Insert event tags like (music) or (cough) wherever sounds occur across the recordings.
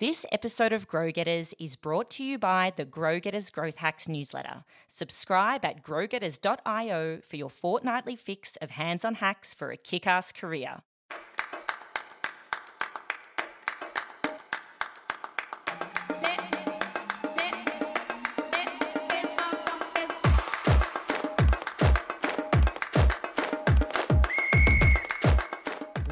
This episode of Grow Getters is brought to you by the Grow Getters Growth Hacks newsletter. Subscribe at growgetters.io for your fortnightly fix of hands on hacks for a kick ass career.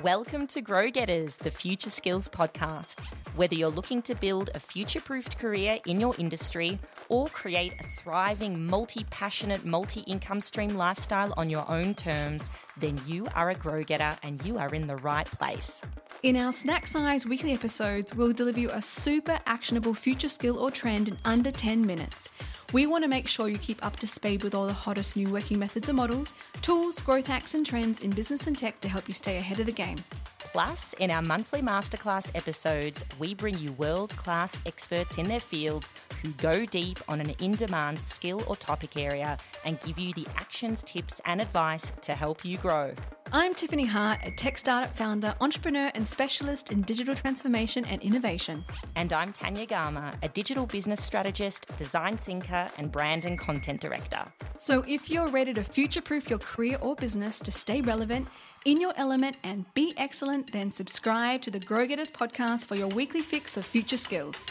Welcome to Grow Getters, the Future Skills Podcast. Whether you're looking to build a future proofed career in your industry or create a thriving, multi passionate, multi income stream lifestyle on your own terms, then you are a Grow Getter and you are in the right place. In our snack size weekly episodes, we'll deliver you a super actionable future skill or trend in under 10 minutes. We want to make sure you keep up to speed with all the hottest new working methods and models, tools, growth hacks, and trends in business and tech to help you stay ahead of the game. Plus, in our monthly masterclass episodes, we bring you world class experts in their fields who go deep on an in demand skill or topic area and give you the actions, tips, and advice to help you grow. I'm Tiffany Hart, a tech startup founder, entrepreneur, and specialist in digital transformation and innovation. And I'm Tanya Gama, a digital business strategist, design thinker, and brand and content director. So if you're ready to future proof your career or business to stay relevant, in your element, and be excellent, then subscribe to the Grow Getters podcast for your weekly fix of future skills.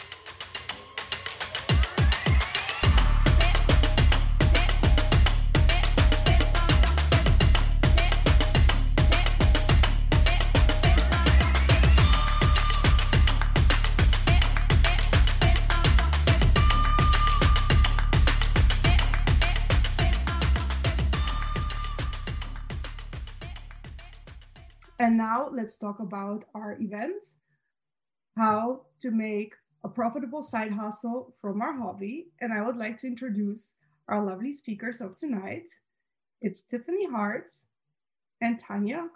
And now let's talk about our event how to make a profitable side hustle from our hobby. And I would like to introduce our lovely speakers of tonight. It's Tiffany Hart and Tanya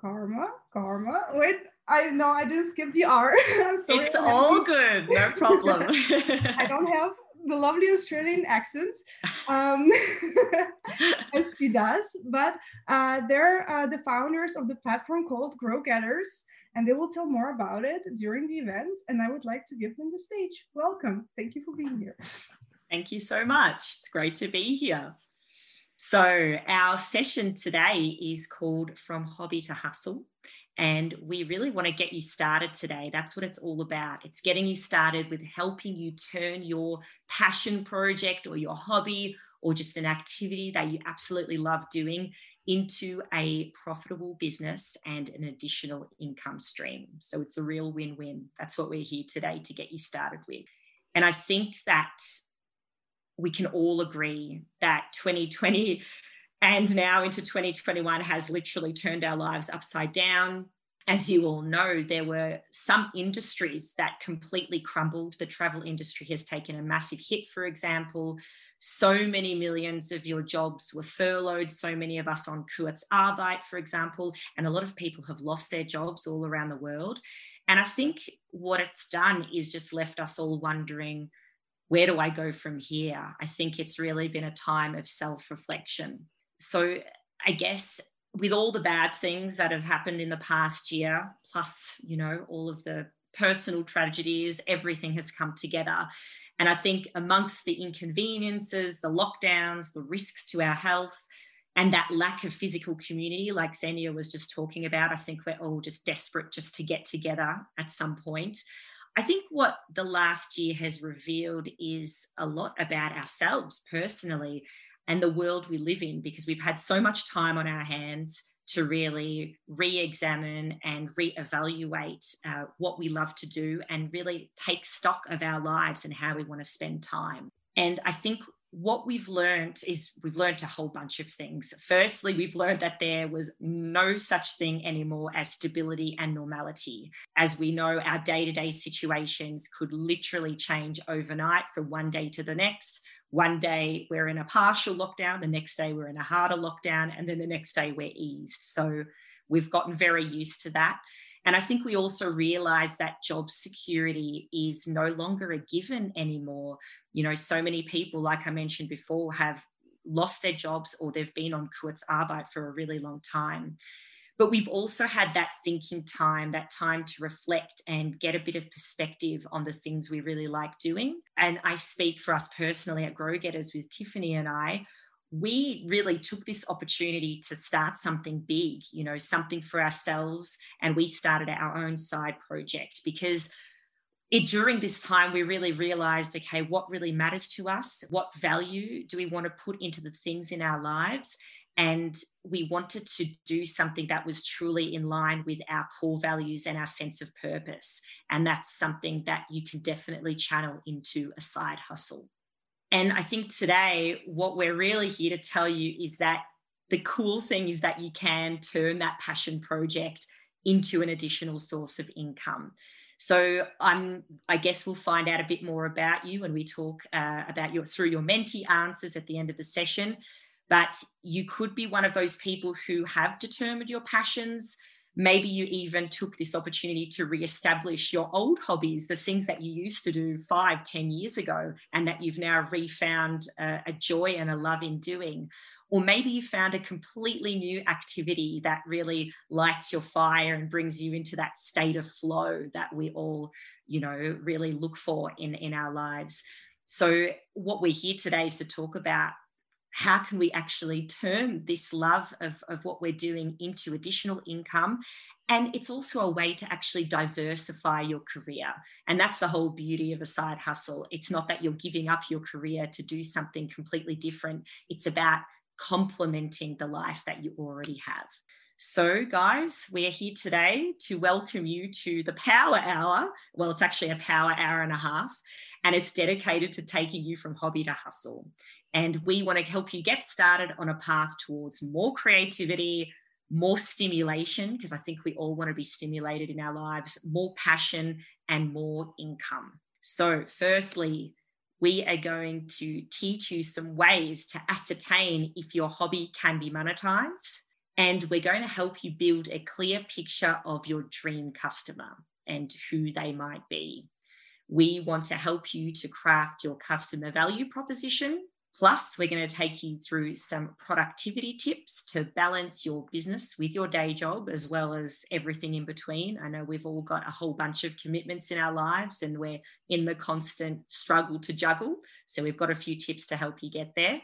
Karma. Karma. Wait, I know I didn't skip the R. (laughs) I'm sorry. It's all good. No (laughs) problem. I don't have the lovely Australian accent, um, (laughs) as she does. But uh, they're uh, the founders of the platform called Grow Getters, and they will tell more about it during the event. And I would like to give them the stage. Welcome. Thank you for being here. Thank you so much. It's great to be here. So, our session today is called From Hobby to Hustle. And we really want to get you started today. That's what it's all about. It's getting you started with helping you turn your passion project or your hobby or just an activity that you absolutely love doing into a profitable business and an additional income stream. So it's a real win win. That's what we're here today to get you started with. And I think that we can all agree that 2020 and now into 2021 has literally turned our lives upside down. As you all know, there were some industries that completely crumbled. The travel industry has taken a massive hit, for example. So many millions of your jobs were furloughed. So many of us on Kurzarbeit, for example, and a lot of people have lost their jobs all around the world. And I think what it's done is just left us all wondering where do I go from here? I think it's really been a time of self reflection so I guess with all the bad things that have happened in the past year, plus, you know, all of the personal tragedies, everything has come together. And I think amongst the inconveniences, the lockdowns, the risks to our health, and that lack of physical community, like Xenia was just talking about, I think we're all just desperate just to get together at some point. I think what the last year has revealed is a lot about ourselves personally and the world we live in because we've had so much time on our hands to really re examine and re evaluate uh, what we love to do and really take stock of our lives and how we want to spend time. And I think what we've learned is we've learned a whole bunch of things. Firstly, we've learned that there was no such thing anymore as stability and normality. As we know, our day to day situations could literally change overnight from one day to the next one day we're in a partial lockdown, the next day we're in a harder lockdown, and then the next day we're eased. So we've gotten very used to that. And I think we also realize that job security is no longer a given anymore. You know, so many people, like I mentioned before, have lost their jobs or they've been on Kurzarbeit for a really long time. But we've also had that thinking time, that time to reflect and get a bit of perspective on the things we really like doing. And I speak for us personally at Grow Getters with Tiffany and I. We really took this opportunity to start something big, you know, something for ourselves. And we started our own side project because it, during this time, we really realized okay, what really matters to us? What value do we want to put into the things in our lives? And we wanted to do something that was truly in line with our core values and our sense of purpose. And that's something that you can definitely channel into a side hustle. And I think today, what we're really here to tell you is that the cool thing is that you can turn that passion project into an additional source of income. So I'm, I guess we'll find out a bit more about you when we talk uh, about your through your Menti answers at the end of the session. But you could be one of those people who have determined your passions. Maybe you even took this opportunity to reestablish your old hobbies, the things that you used to do five, ten years ago, and that you've now refound a, a joy and a love in doing. Or maybe you found a completely new activity that really lights your fire and brings you into that state of flow that we all, you know, really look for in, in our lives. So, what we're here today is to talk about how can we actually turn this love of, of what we're doing into additional income and it's also a way to actually diversify your career. And that's the whole beauty of a side hustle. It's not that you're giving up your career to do something completely different, it's about complementing the life that you already have. So, guys, we are here today to welcome you to the Power Hour. Well, it's actually a power hour and a half, and it's dedicated to taking you from hobby to hustle. And we want to help you get started on a path towards more creativity, more stimulation, because I think we all want to be stimulated in our lives, more passion, and more income. So, firstly, we are going to teach you some ways to ascertain if your hobby can be monetized. And we're going to help you build a clear picture of your dream customer and who they might be. We want to help you to craft your customer value proposition Plus, we're going to take you through some productivity tips to balance your business with your day job, as well as everything in between. I know we've all got a whole bunch of commitments in our lives and we're in the constant struggle to juggle. So, we've got a few tips to help you get there,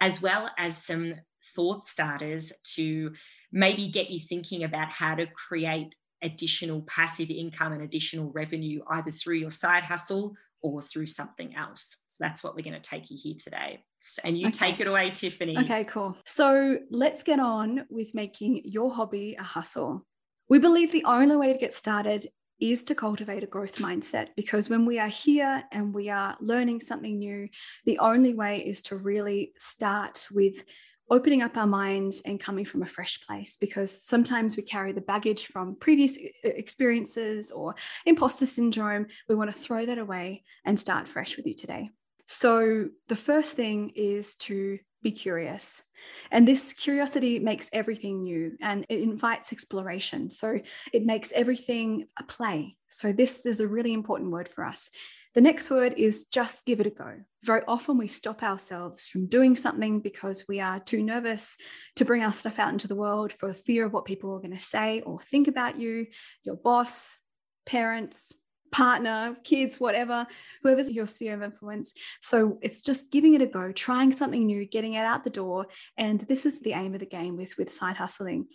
as well as some thought starters to maybe get you thinking about how to create additional passive income and additional revenue either through your side hustle or through something else. So that's what we're going to take you here today. And you okay. take it away, Tiffany. Okay, cool. So let's get on with making your hobby a hustle. We believe the only way to get started is to cultivate a growth mindset because when we are here and we are learning something new, the only way is to really start with opening up our minds and coming from a fresh place because sometimes we carry the baggage from previous uh, experiences or imposter syndrome. We want to throw that away and start fresh with you today. So, the first thing is to be curious. And this curiosity makes everything new and it invites exploration. So, it makes everything a play. So, this is a really important word for us. The next word is just give it a go. Very often we stop ourselves from doing something because we are too nervous to bring our stuff out into the world for fear of what people are going to say or think about you, your boss, parents, partner, kids, whatever, whoever's your sphere of influence. So it's just giving it a go, trying something new, getting it out the door. And this is the aim of the game with, with side hustling.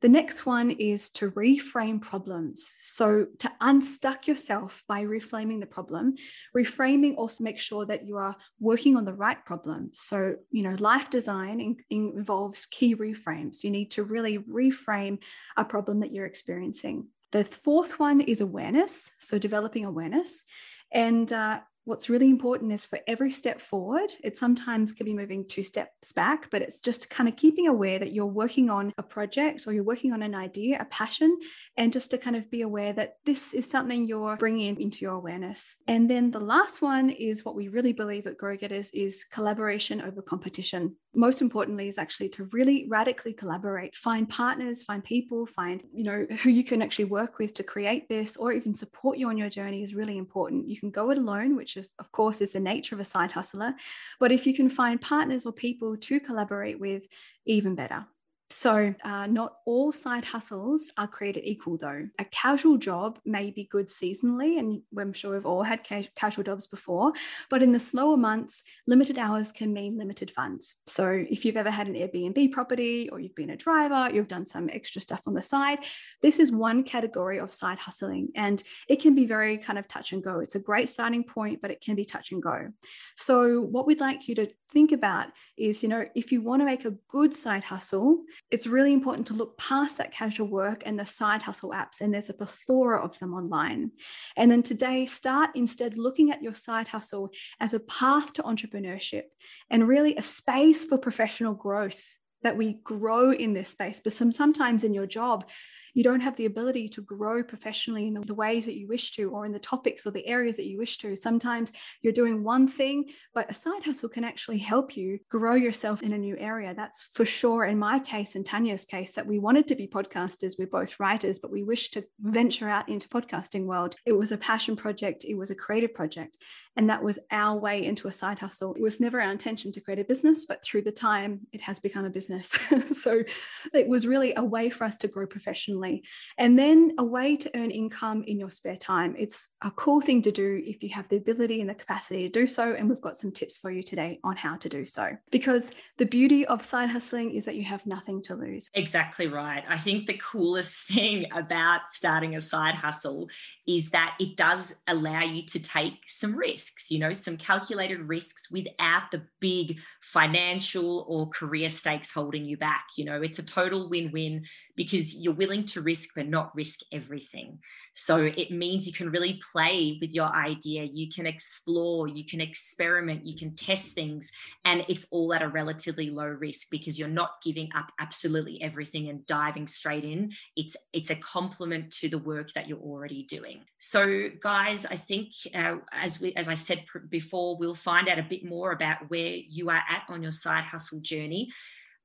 The next one is to reframe problems. So, to unstuck yourself by reframing the problem, reframing also makes sure that you are working on the right problem. So, you know, life design in, in involves key reframes. You need to really reframe a problem that you're experiencing. The fourth one is awareness, so developing awareness. And uh, what's really important is for every step forward, it sometimes can be moving two steps back, but it's just kind of keeping aware that you're working on a project or you're working on an idea, a passion, and just to kind of be aware that this is something you're bringing into your awareness. And then the last one is what we really believe at Grow Getters is collaboration over competition. Most importantly is actually to really radically collaborate, find partners, find people, find, you know, who you can actually work with to create this or even support you on your journey is really important. You can go it alone, which which of course is the nature of a side hustler. But if you can find partners or people to collaborate with, even better. So, uh, not all side hustles are created equal, though. A casual job may be good seasonally, and I'm sure we've all had ca- casual jobs before, but in the slower months, limited hours can mean limited funds. So, if you've ever had an Airbnb property or you've been a driver, you've done some extra stuff on the side, this is one category of side hustling, and it can be very kind of touch and go. It's a great starting point, but it can be touch and go. So, what we'd like you to think about is, you know, if you want to make a good side hustle, it's really important to look past that casual work and the side hustle apps, and there's a plethora of them online. And then today, start instead looking at your side hustle as a path to entrepreneurship and really a space for professional growth that we grow in this space. But some, sometimes in your job, you don't have the ability to grow professionally in the, ways that you wish to or in the topics or the areas that you wish to. Sometimes you're doing one thing, but a side hustle can actually help you grow yourself in a new area. That's for sure in my case and Tanya's case that we wanted to be podcasters. We're both writers, but we wish to venture out into podcasting world. It was a passion project, it was a creative project. And that was our way into a side hustle. It was never our intention to create a business, but through the time, it has become a business. (laughs) so it was really a way for us to grow professionally and then a way to earn income in your spare time. It's a cool thing to do if you have the ability and the capacity to do so. And we've got some tips for you today on how to do so. Because the beauty of side hustling is that you have nothing to lose. Exactly right. I think the coolest (laughs) thing about starting a side hustle is that it does allow you to take some risks, you know, some calculated risks without the big financial or career stakes holding you back. You know, it's a total win win because you're willing to risk but not risk everything. So it means you can really play with your idea, you can explore, you can experiment, you can test things, and it's all at a relatively low risk because you're not giving up absolutely everything and diving straight in. It's it's a complement to the work that you're already doing. So guys, I think uh, as we as I said before, we'll find out a bit more about where you are at on your side hustle journey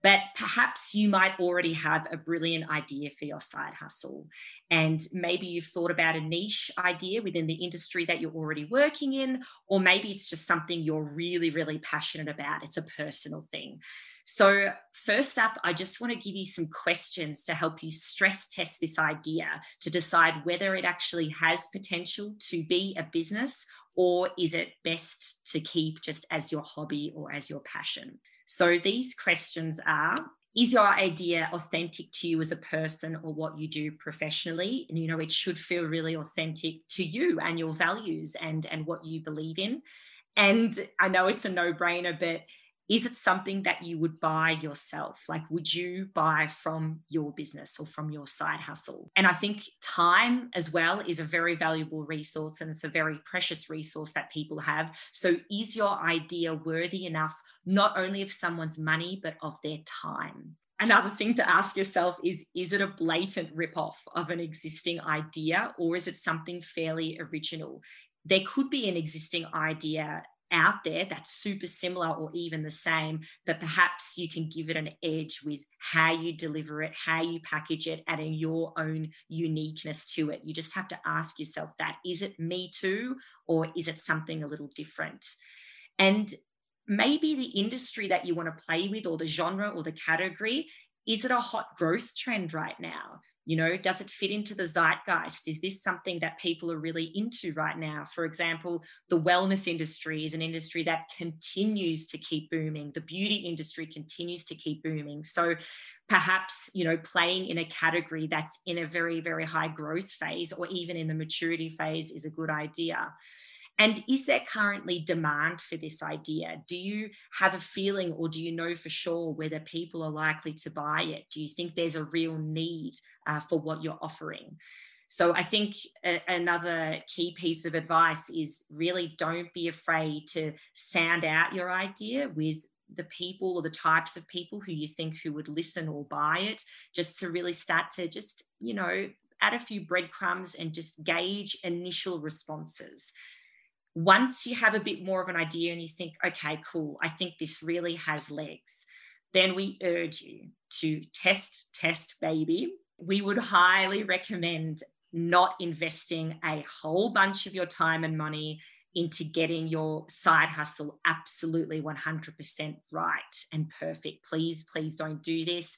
but perhaps you might already have a brilliant idea for your side hustle. And maybe you've thought about a niche idea within the industry that you're already working in, or maybe it's just something you're really, really passionate about. It's a personal thing. So, first up, I just want to give you some questions to help you stress test this idea to decide whether it actually has potential to be a business or is it best to keep just as your hobby or as your passion. So these questions are is your idea authentic to you as a person or what you do professionally? And you know it should feel really authentic to you and your values and and what you believe in. And i know it's a no brainer but is it something that you would buy yourself? Like, would you buy from your business or from your side hustle? And I think time as well is a very valuable resource and it's a very precious resource that people have. So, is your idea worthy enough not only of someone's money, but of their time? Another thing to ask yourself is Is it a blatant ripoff of an existing idea or is it something fairly original? There could be an existing idea out there that's super similar or even the same, but perhaps you can give it an edge with how you deliver it, how you package it, adding your own uniqueness to it. You just have to ask yourself that is it me too, or is it something a little different? And maybe the industry that you want to play with, or the genre or the category, is it a hot growth trend right now? You know, does it fit into the zeitgeist? Is this something that people are really into right now? For example, the wellness industry is an industry that continues to keep booming. The beauty industry continues to keep booming. So perhaps, you know, playing in a category that's in a very, very high growth phase or even in the maturity phase is a good idea. And is there currently demand for this idea? Do you have a feeling or do you know for sure whether people are likely to buy it? Do you think there's a real need uh, for what you're offering? So I think a- another key piece of advice is really don't be afraid to sound out your idea with the people or the types of people who you think who would listen or buy it just to really start to just you know add a few breadcrumbs and just gauge initial responses once you have a bit more of an idea and you think, okay, cool, I think this really has legs, then we urge you to test, test, baby. We would highly recommend not investing a whole bunch of your time and money into getting your side hustle absolutely 100% right and perfect. Please, please don't do this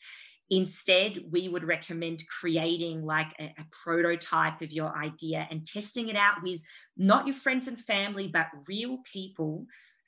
Instead, we would recommend creating like a, a, prototype of your idea and testing it out with not your friends and family, but real people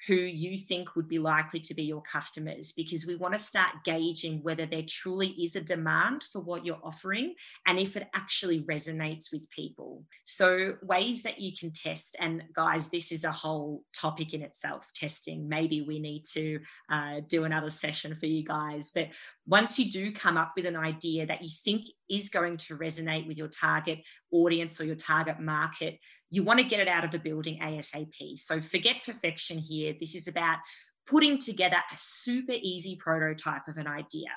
who you think would be likely to be your customers because we want to start gauging whether there truly is a demand for what you're offering and if it actually resonates with people. So, ways that you can test, and guys, this is a whole topic in itself testing. Maybe we need to uh, do another session for you guys. But once you do come up with an idea that you think is going to resonate with your target audience or your target market, you want to get it out of the building ASAP. So forget perfection here. This is about putting together a super easy prototype of an idea.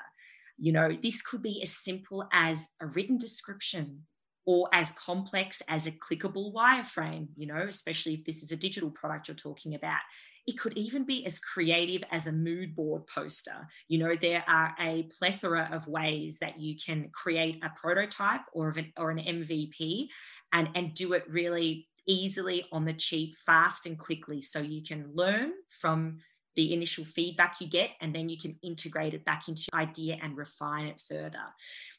You know, this could be as simple as a written description or as complex as a clickable wireframe, you know, especially if this is a digital product you're talking about. It could even be as creative as a mood board poster. You know, there are a plethora of ways that you can create a prototype or, an, or an MVP and, and do it really easily on the cheap, fast and quickly. So you can learn from the initial feedback you get, and then you can integrate it back into your idea and refine it further.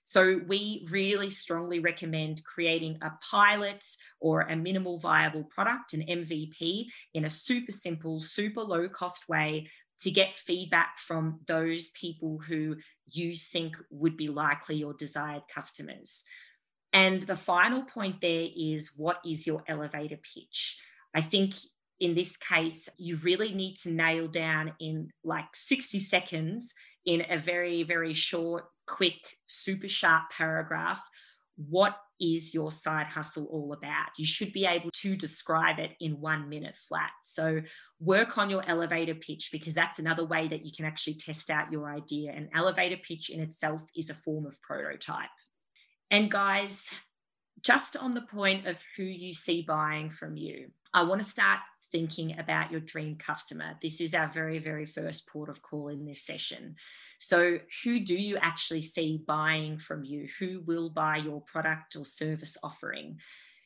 So, we really strongly recommend creating a pilot or a minimal viable product, an MVP, in a super simple, super low cost way to get feedback from those people who you think would be likely your desired customers. And the final point there is what is your elevator pitch? I think in this case, you really need to nail down in like 60 seconds in a very, very short, quick, super sharp paragraph what is your side hustle all about? You should be able to describe it in one minute flat. So, work on your elevator pitch because that's another way that you can actually test out your idea. An elevator pitch in itself is a form of prototype. And guys, just on the point of who you see buying from you, I want to start thinking about your dream customer. This is our very, very first port of call in this session. So, who do you actually see buying from you? Who will buy your product or service offering?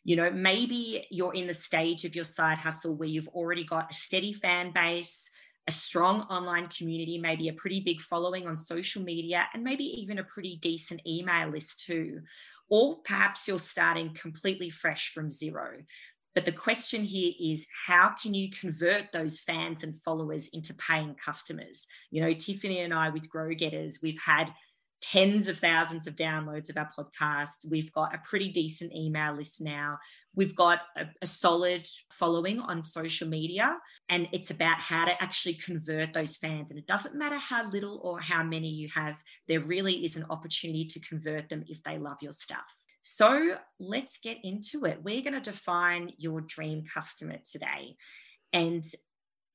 You know, maybe you're in the stage of your side hustle where you've already got a steady fan base, a strong online community, maybe a pretty big following on social media, and maybe even a pretty decent email list too. Or perhaps you're starting completely fresh from zero. But the question here is how can you convert those fans and followers into paying customers? You know, Tiffany and I with Grow Getters, we've had tens of thousands of downloads of our podcast. We've got a pretty decent email list now. We've got a, a, solid following on social media, and it's about how to actually convert those fans. And it doesn't matter how little or how many you have, there really is an opportunity to convert them if they love your stuff. So let's get into it. We're going to define your dream customer today. And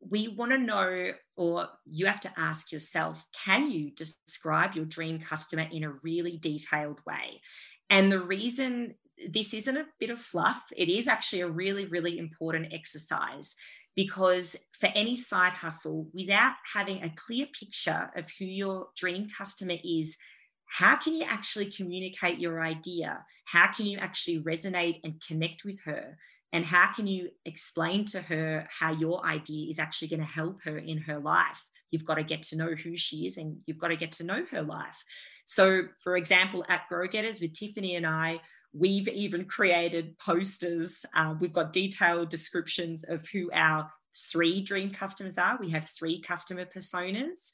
we want to know, or you have to ask yourself, can you describe your dream customer in a really detailed way? And the reason this isn't a bit of fluff, it is actually a really, really important exercise because for any side hustle, without having a clear picture of who your dream customer is, how can you actually communicate your idea? How can you actually resonate and connect with her? And how can you explain to her how your idea is actually going to help her in her life? You've got to get to know who she is and you've got to get to know her life. So, for example, at Grow Getters with Tiffany and I, we've even created posters. Uh, we've got detailed descriptions of who our three dream customers are. We have three customer personas.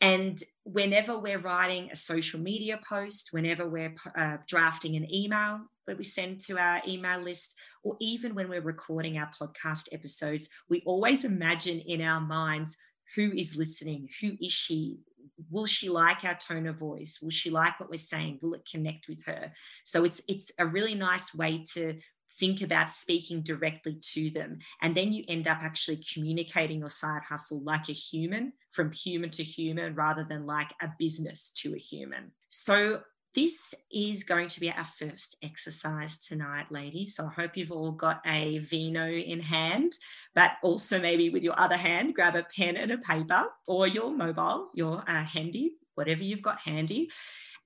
And whenever we're writing a social media post, whenever we're uh, drafting an email that we send to our email list, or even when we're recording our podcast episodes, we always imagine in our minds who is listening, who is she, will she like our tone of voice? Will she like what we're saying? Will it connect with her? So it's it's a really nice way to think about speaking directly to them. And then you end up actually communicating your side hustle like a human, from human to human, rather than like a business to a human. So, this is going to be our first exercise tonight, ladies. So I hope you've all got a vino in hand, but also maybe with your other hand, grab a pen and a paper or your mobile, your uh, handy, whatever you've got handy.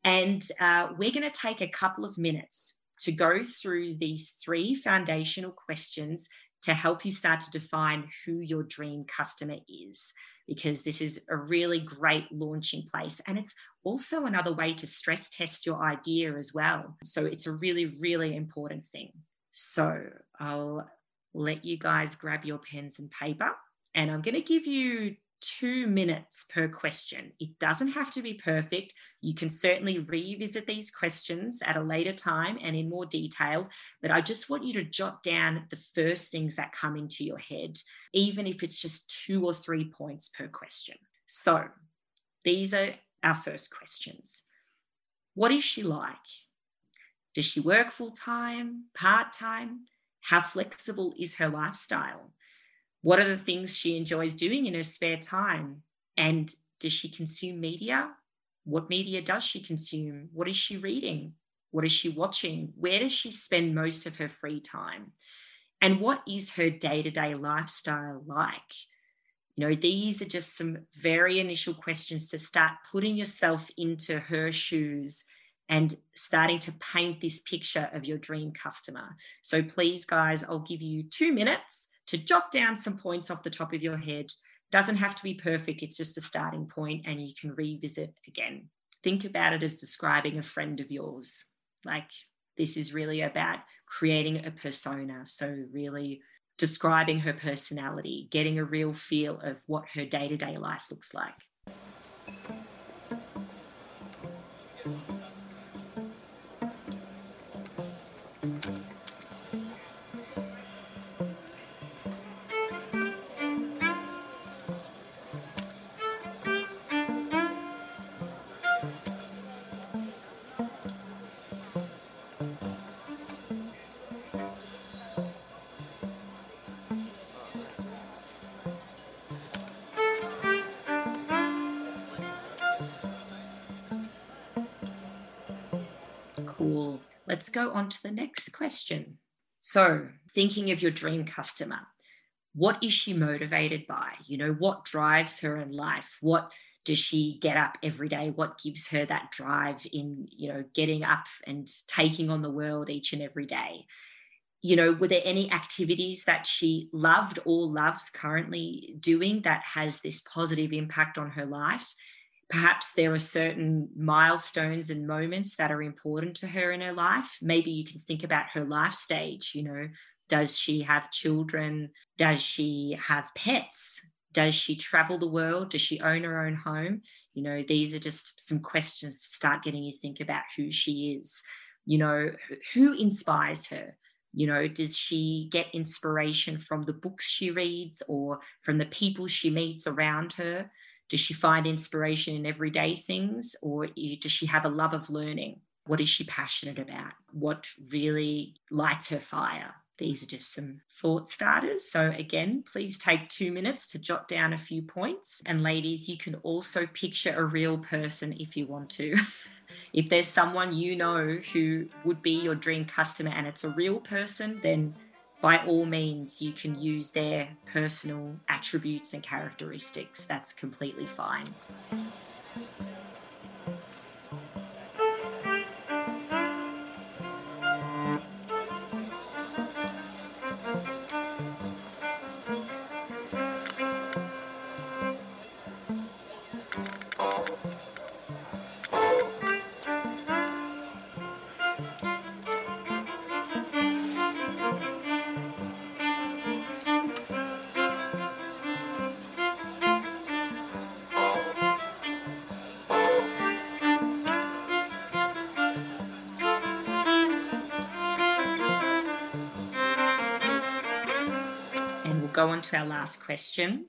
And uh, we're going to take a couple of minutes to go through these three foundational questions to help you start to define who your dream customer is because this is a really great launching place and it's also another way to stress test your idea as well. So it's a really, really important thing. So I'll let you guys grab your pens and paper, and I'm going to give you two minutes per question. It doesn't have to be perfect. You can certainly revisit these questions at a later time and in more detail, but I just want you to jot down the first things that come into your head, even if it's just two or three points per question. So these are our first questions. What is she like? Does she work full time, part time? How flexible is her lifestyle? What are the things she enjoys doing in her spare time? And does she consume media? What media does she consume? What is she reading? What is she watching? Where does she spend most of her free time? And what is her day to day lifestyle like? You know, these are just some very initial questions to start putting yourself into her shoes and starting to paint this picture of your dream customer. So, please, guys, I'll give you two minutes to jot down some points off the top of your head. Doesn't have to be perfect, it's just a starting point and you can revisit again. Think about it as describing a friend of yours. Like this is really about creating a persona. So, really describing her personality, getting a real feel of what her day to day life looks like. Go on to the next question. So, thinking of your dream customer, what is she motivated by? You know, what drives her in life? What does she get up every day? What gives her that drive in, you know, getting up and taking on the world each and every day? You know, were there any activities that she loved or loves currently doing that has this positive impact on her life? Perhaps there are certain milestones and moments that are important to her in her life. Maybe you can think about her life stage, you know, does she have children? Does she have pets? Does she travel the world? Does she own her own home? You know, these are just some questions to start getting you think about who she is. You know, who inspires her? You know, does she get inspiration from the books she reads or from the people she meets around her? Does she find inspiration in everyday things or does she have a love of learning? What is she passionate about? What really lights her fire? These are just some thought starters. So, again, please take two minutes to jot down a few points. And, ladies, you can also picture a real person if you want to. (laughs) if there's someone you know who would be your dream customer and it's a real person, then by all means, you can use their personal attributes and characteristics. That's completely fine. To our last question.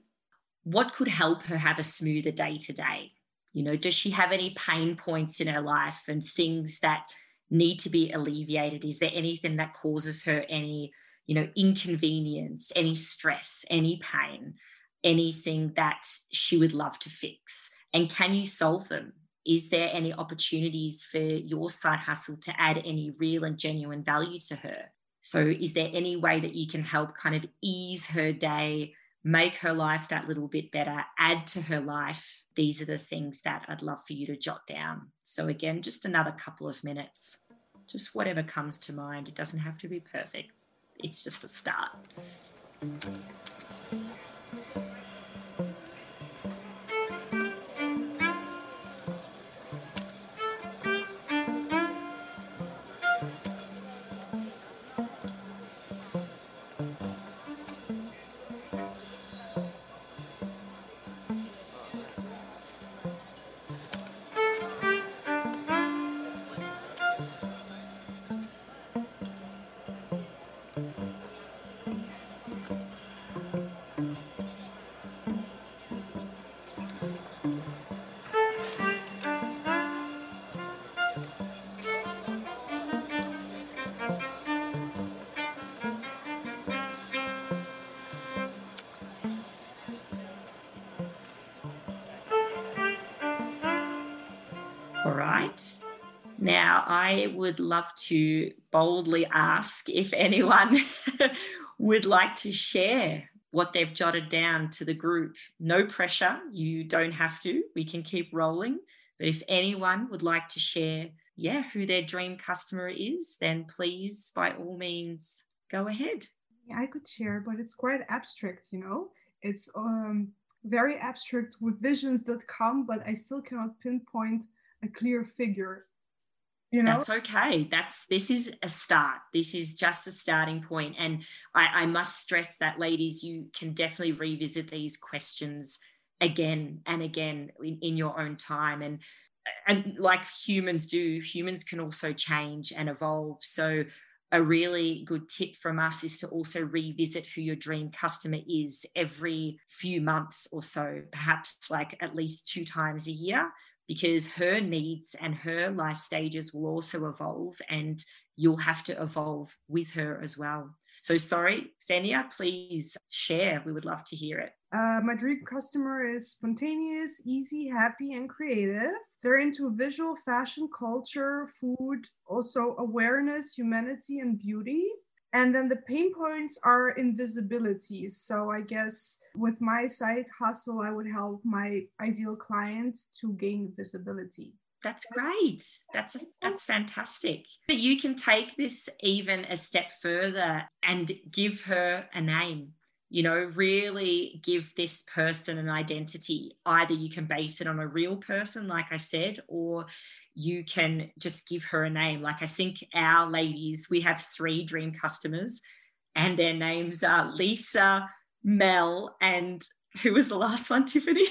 What could help her have a smoother day to day? You know, does she have any pain points in her life and things that need to be alleviated? Is there anything that causes her any, you know, inconvenience, any stress, any pain, anything that she would love to fix? And can you solve them? Is there any opportunities for your side hustle to add any real and genuine value to her? So, is there any way that you can help kind of ease her day, make her life that little bit better, add to her life? These are the things that I'd love for you to jot down. So, again, just another couple of minutes, just whatever comes to mind. It doesn't have to be perfect, it's just a start. Right. Now, I would love to boldly ask if anyone (laughs) would like to share what they've jotted down to the group. No pressure, you don't have to. We can keep rolling. But if anyone would like to share, yeah, who their dream customer is, then please, by all means, go ahead. Yeah, I could share, but it's quite abstract, you know? It's um, very abstract with visions that come, but I still cannot pinpoint a clear figure you know? That's okay. That's this is a start. This is just a starting point. And I, I must stress that, ladies, you can definitely revisit these questions again and again in, in your own time. And and like humans do, humans can also change and evolve. So a really good tip from us is to also revisit who your dream customer is every few months or so, perhaps like at least two times a year, because her needs and her life stages will also evolve and you'll have to evolve with her as well. So, sorry, Xenia, please share. We would love to hear it. Uh, my dream customer is spontaneous, easy, happy, and creative. They're into visual, fashion, culture, food, also awareness, humanity, and beauty. And then the pain points are invisibility. So I guess with my side hustle, I would help my ideal client to gain visibility. That's great. That's that's fantastic. But you can take this even a step further and give her a name you know, really give this person an identity. Either you can base it on a real person, like I said, or you can just give her a name. Like I think our ladies, we have three dream customers, and their names are Lisa, Mel, and who was the last one, Tiffany?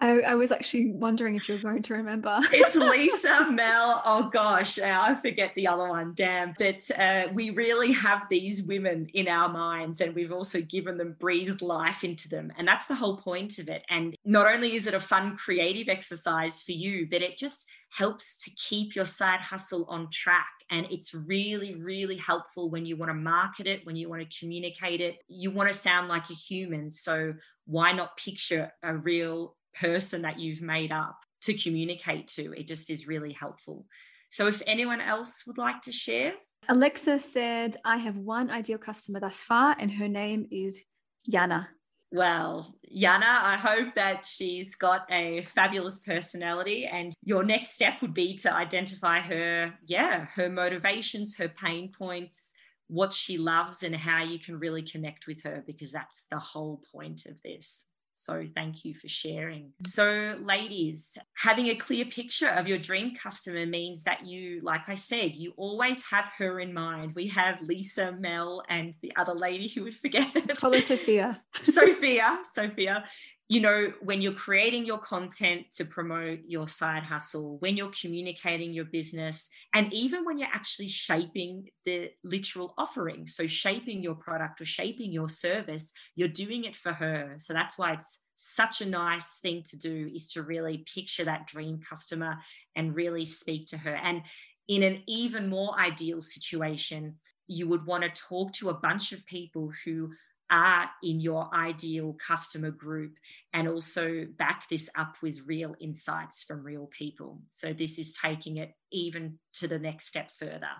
I, I, was actually wondering if you're going to remember. it's (laughs) Lisa, Mel. Oh gosh, I forget the other one. Damn. But uh, we really have these women in our minds, and we've also given them breathed life into them. And that's the whole point of it. And not only is it a fun, creative exercise for you, but it just helps to keep your side hustle on track. And it's really, really helpful when you want to market it, when you want to communicate it. You want to sound like a human. So why not picture a real person that you've made up to communicate to. It just is really helpful. So, if anyone else would like to share, Alexa said, I have one ideal customer thus far, and her name is Yana. Well, Yana, I hope that she's got a fabulous personality. And your next step would be to identify her, yeah, her motivations, her pain points, what she loves, and how you can really connect with her, because that's the whole point of this. So thank you for sharing. So, ladies, having a clear picture of your dream customer means that you, like I said, you always have her in mind. We have Lisa, Mel, and the other lady who would forget. Let's call her Sophia. (laughs) Sophia. Sophia you know, when you're creating your content to promote your side hustle, when you're communicating your business, and even when you're actually shaping the literal offering, so shaping your product or shaping your service, you're doing it for her. So that's why it's such a nice thing to do is to really picture that dream customer and really speak to her. And in an even more ideal situation, you would want to talk to a bunch of people who are in your ideal customer group and also back this up with real insights from real people. So, this is taking it even to the next step further.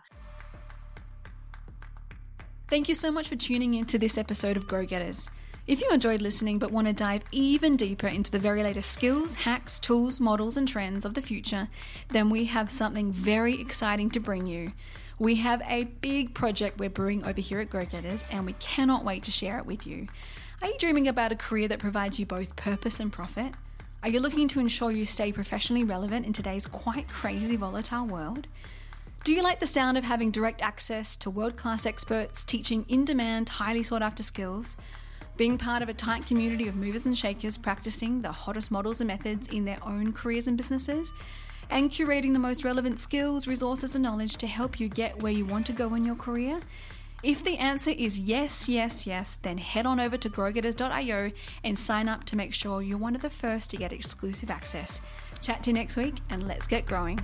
Thank you so much for tuning in to this episode of Grow Getters. If you enjoyed listening but want to dive even deeper into the very latest skills, hacks, tools, models, and trends of the future, then we have something very exciting to bring you. We have a big project we're brewing over here at Grow Getters, and we cannot wait to share it with you. Are you dreaming about a career that provides you both purpose and profit? Are you looking to ensure you stay professionally relevant in today's quite crazy, volatile world? Do you like the sound of having direct access to world class experts teaching in demand, highly sought after skills? Being part of a tight community of movers and shakers practicing the hottest models and methods in their own careers and businesses? and curating the most relevant skills, resources, and knowledge to help you get where you want to go in your career? If the answer is yes, yes, yes, then head on over to growgetters.io and sign up to make sure you're one of the first to get exclusive access. Chat to you next week and let's get growing.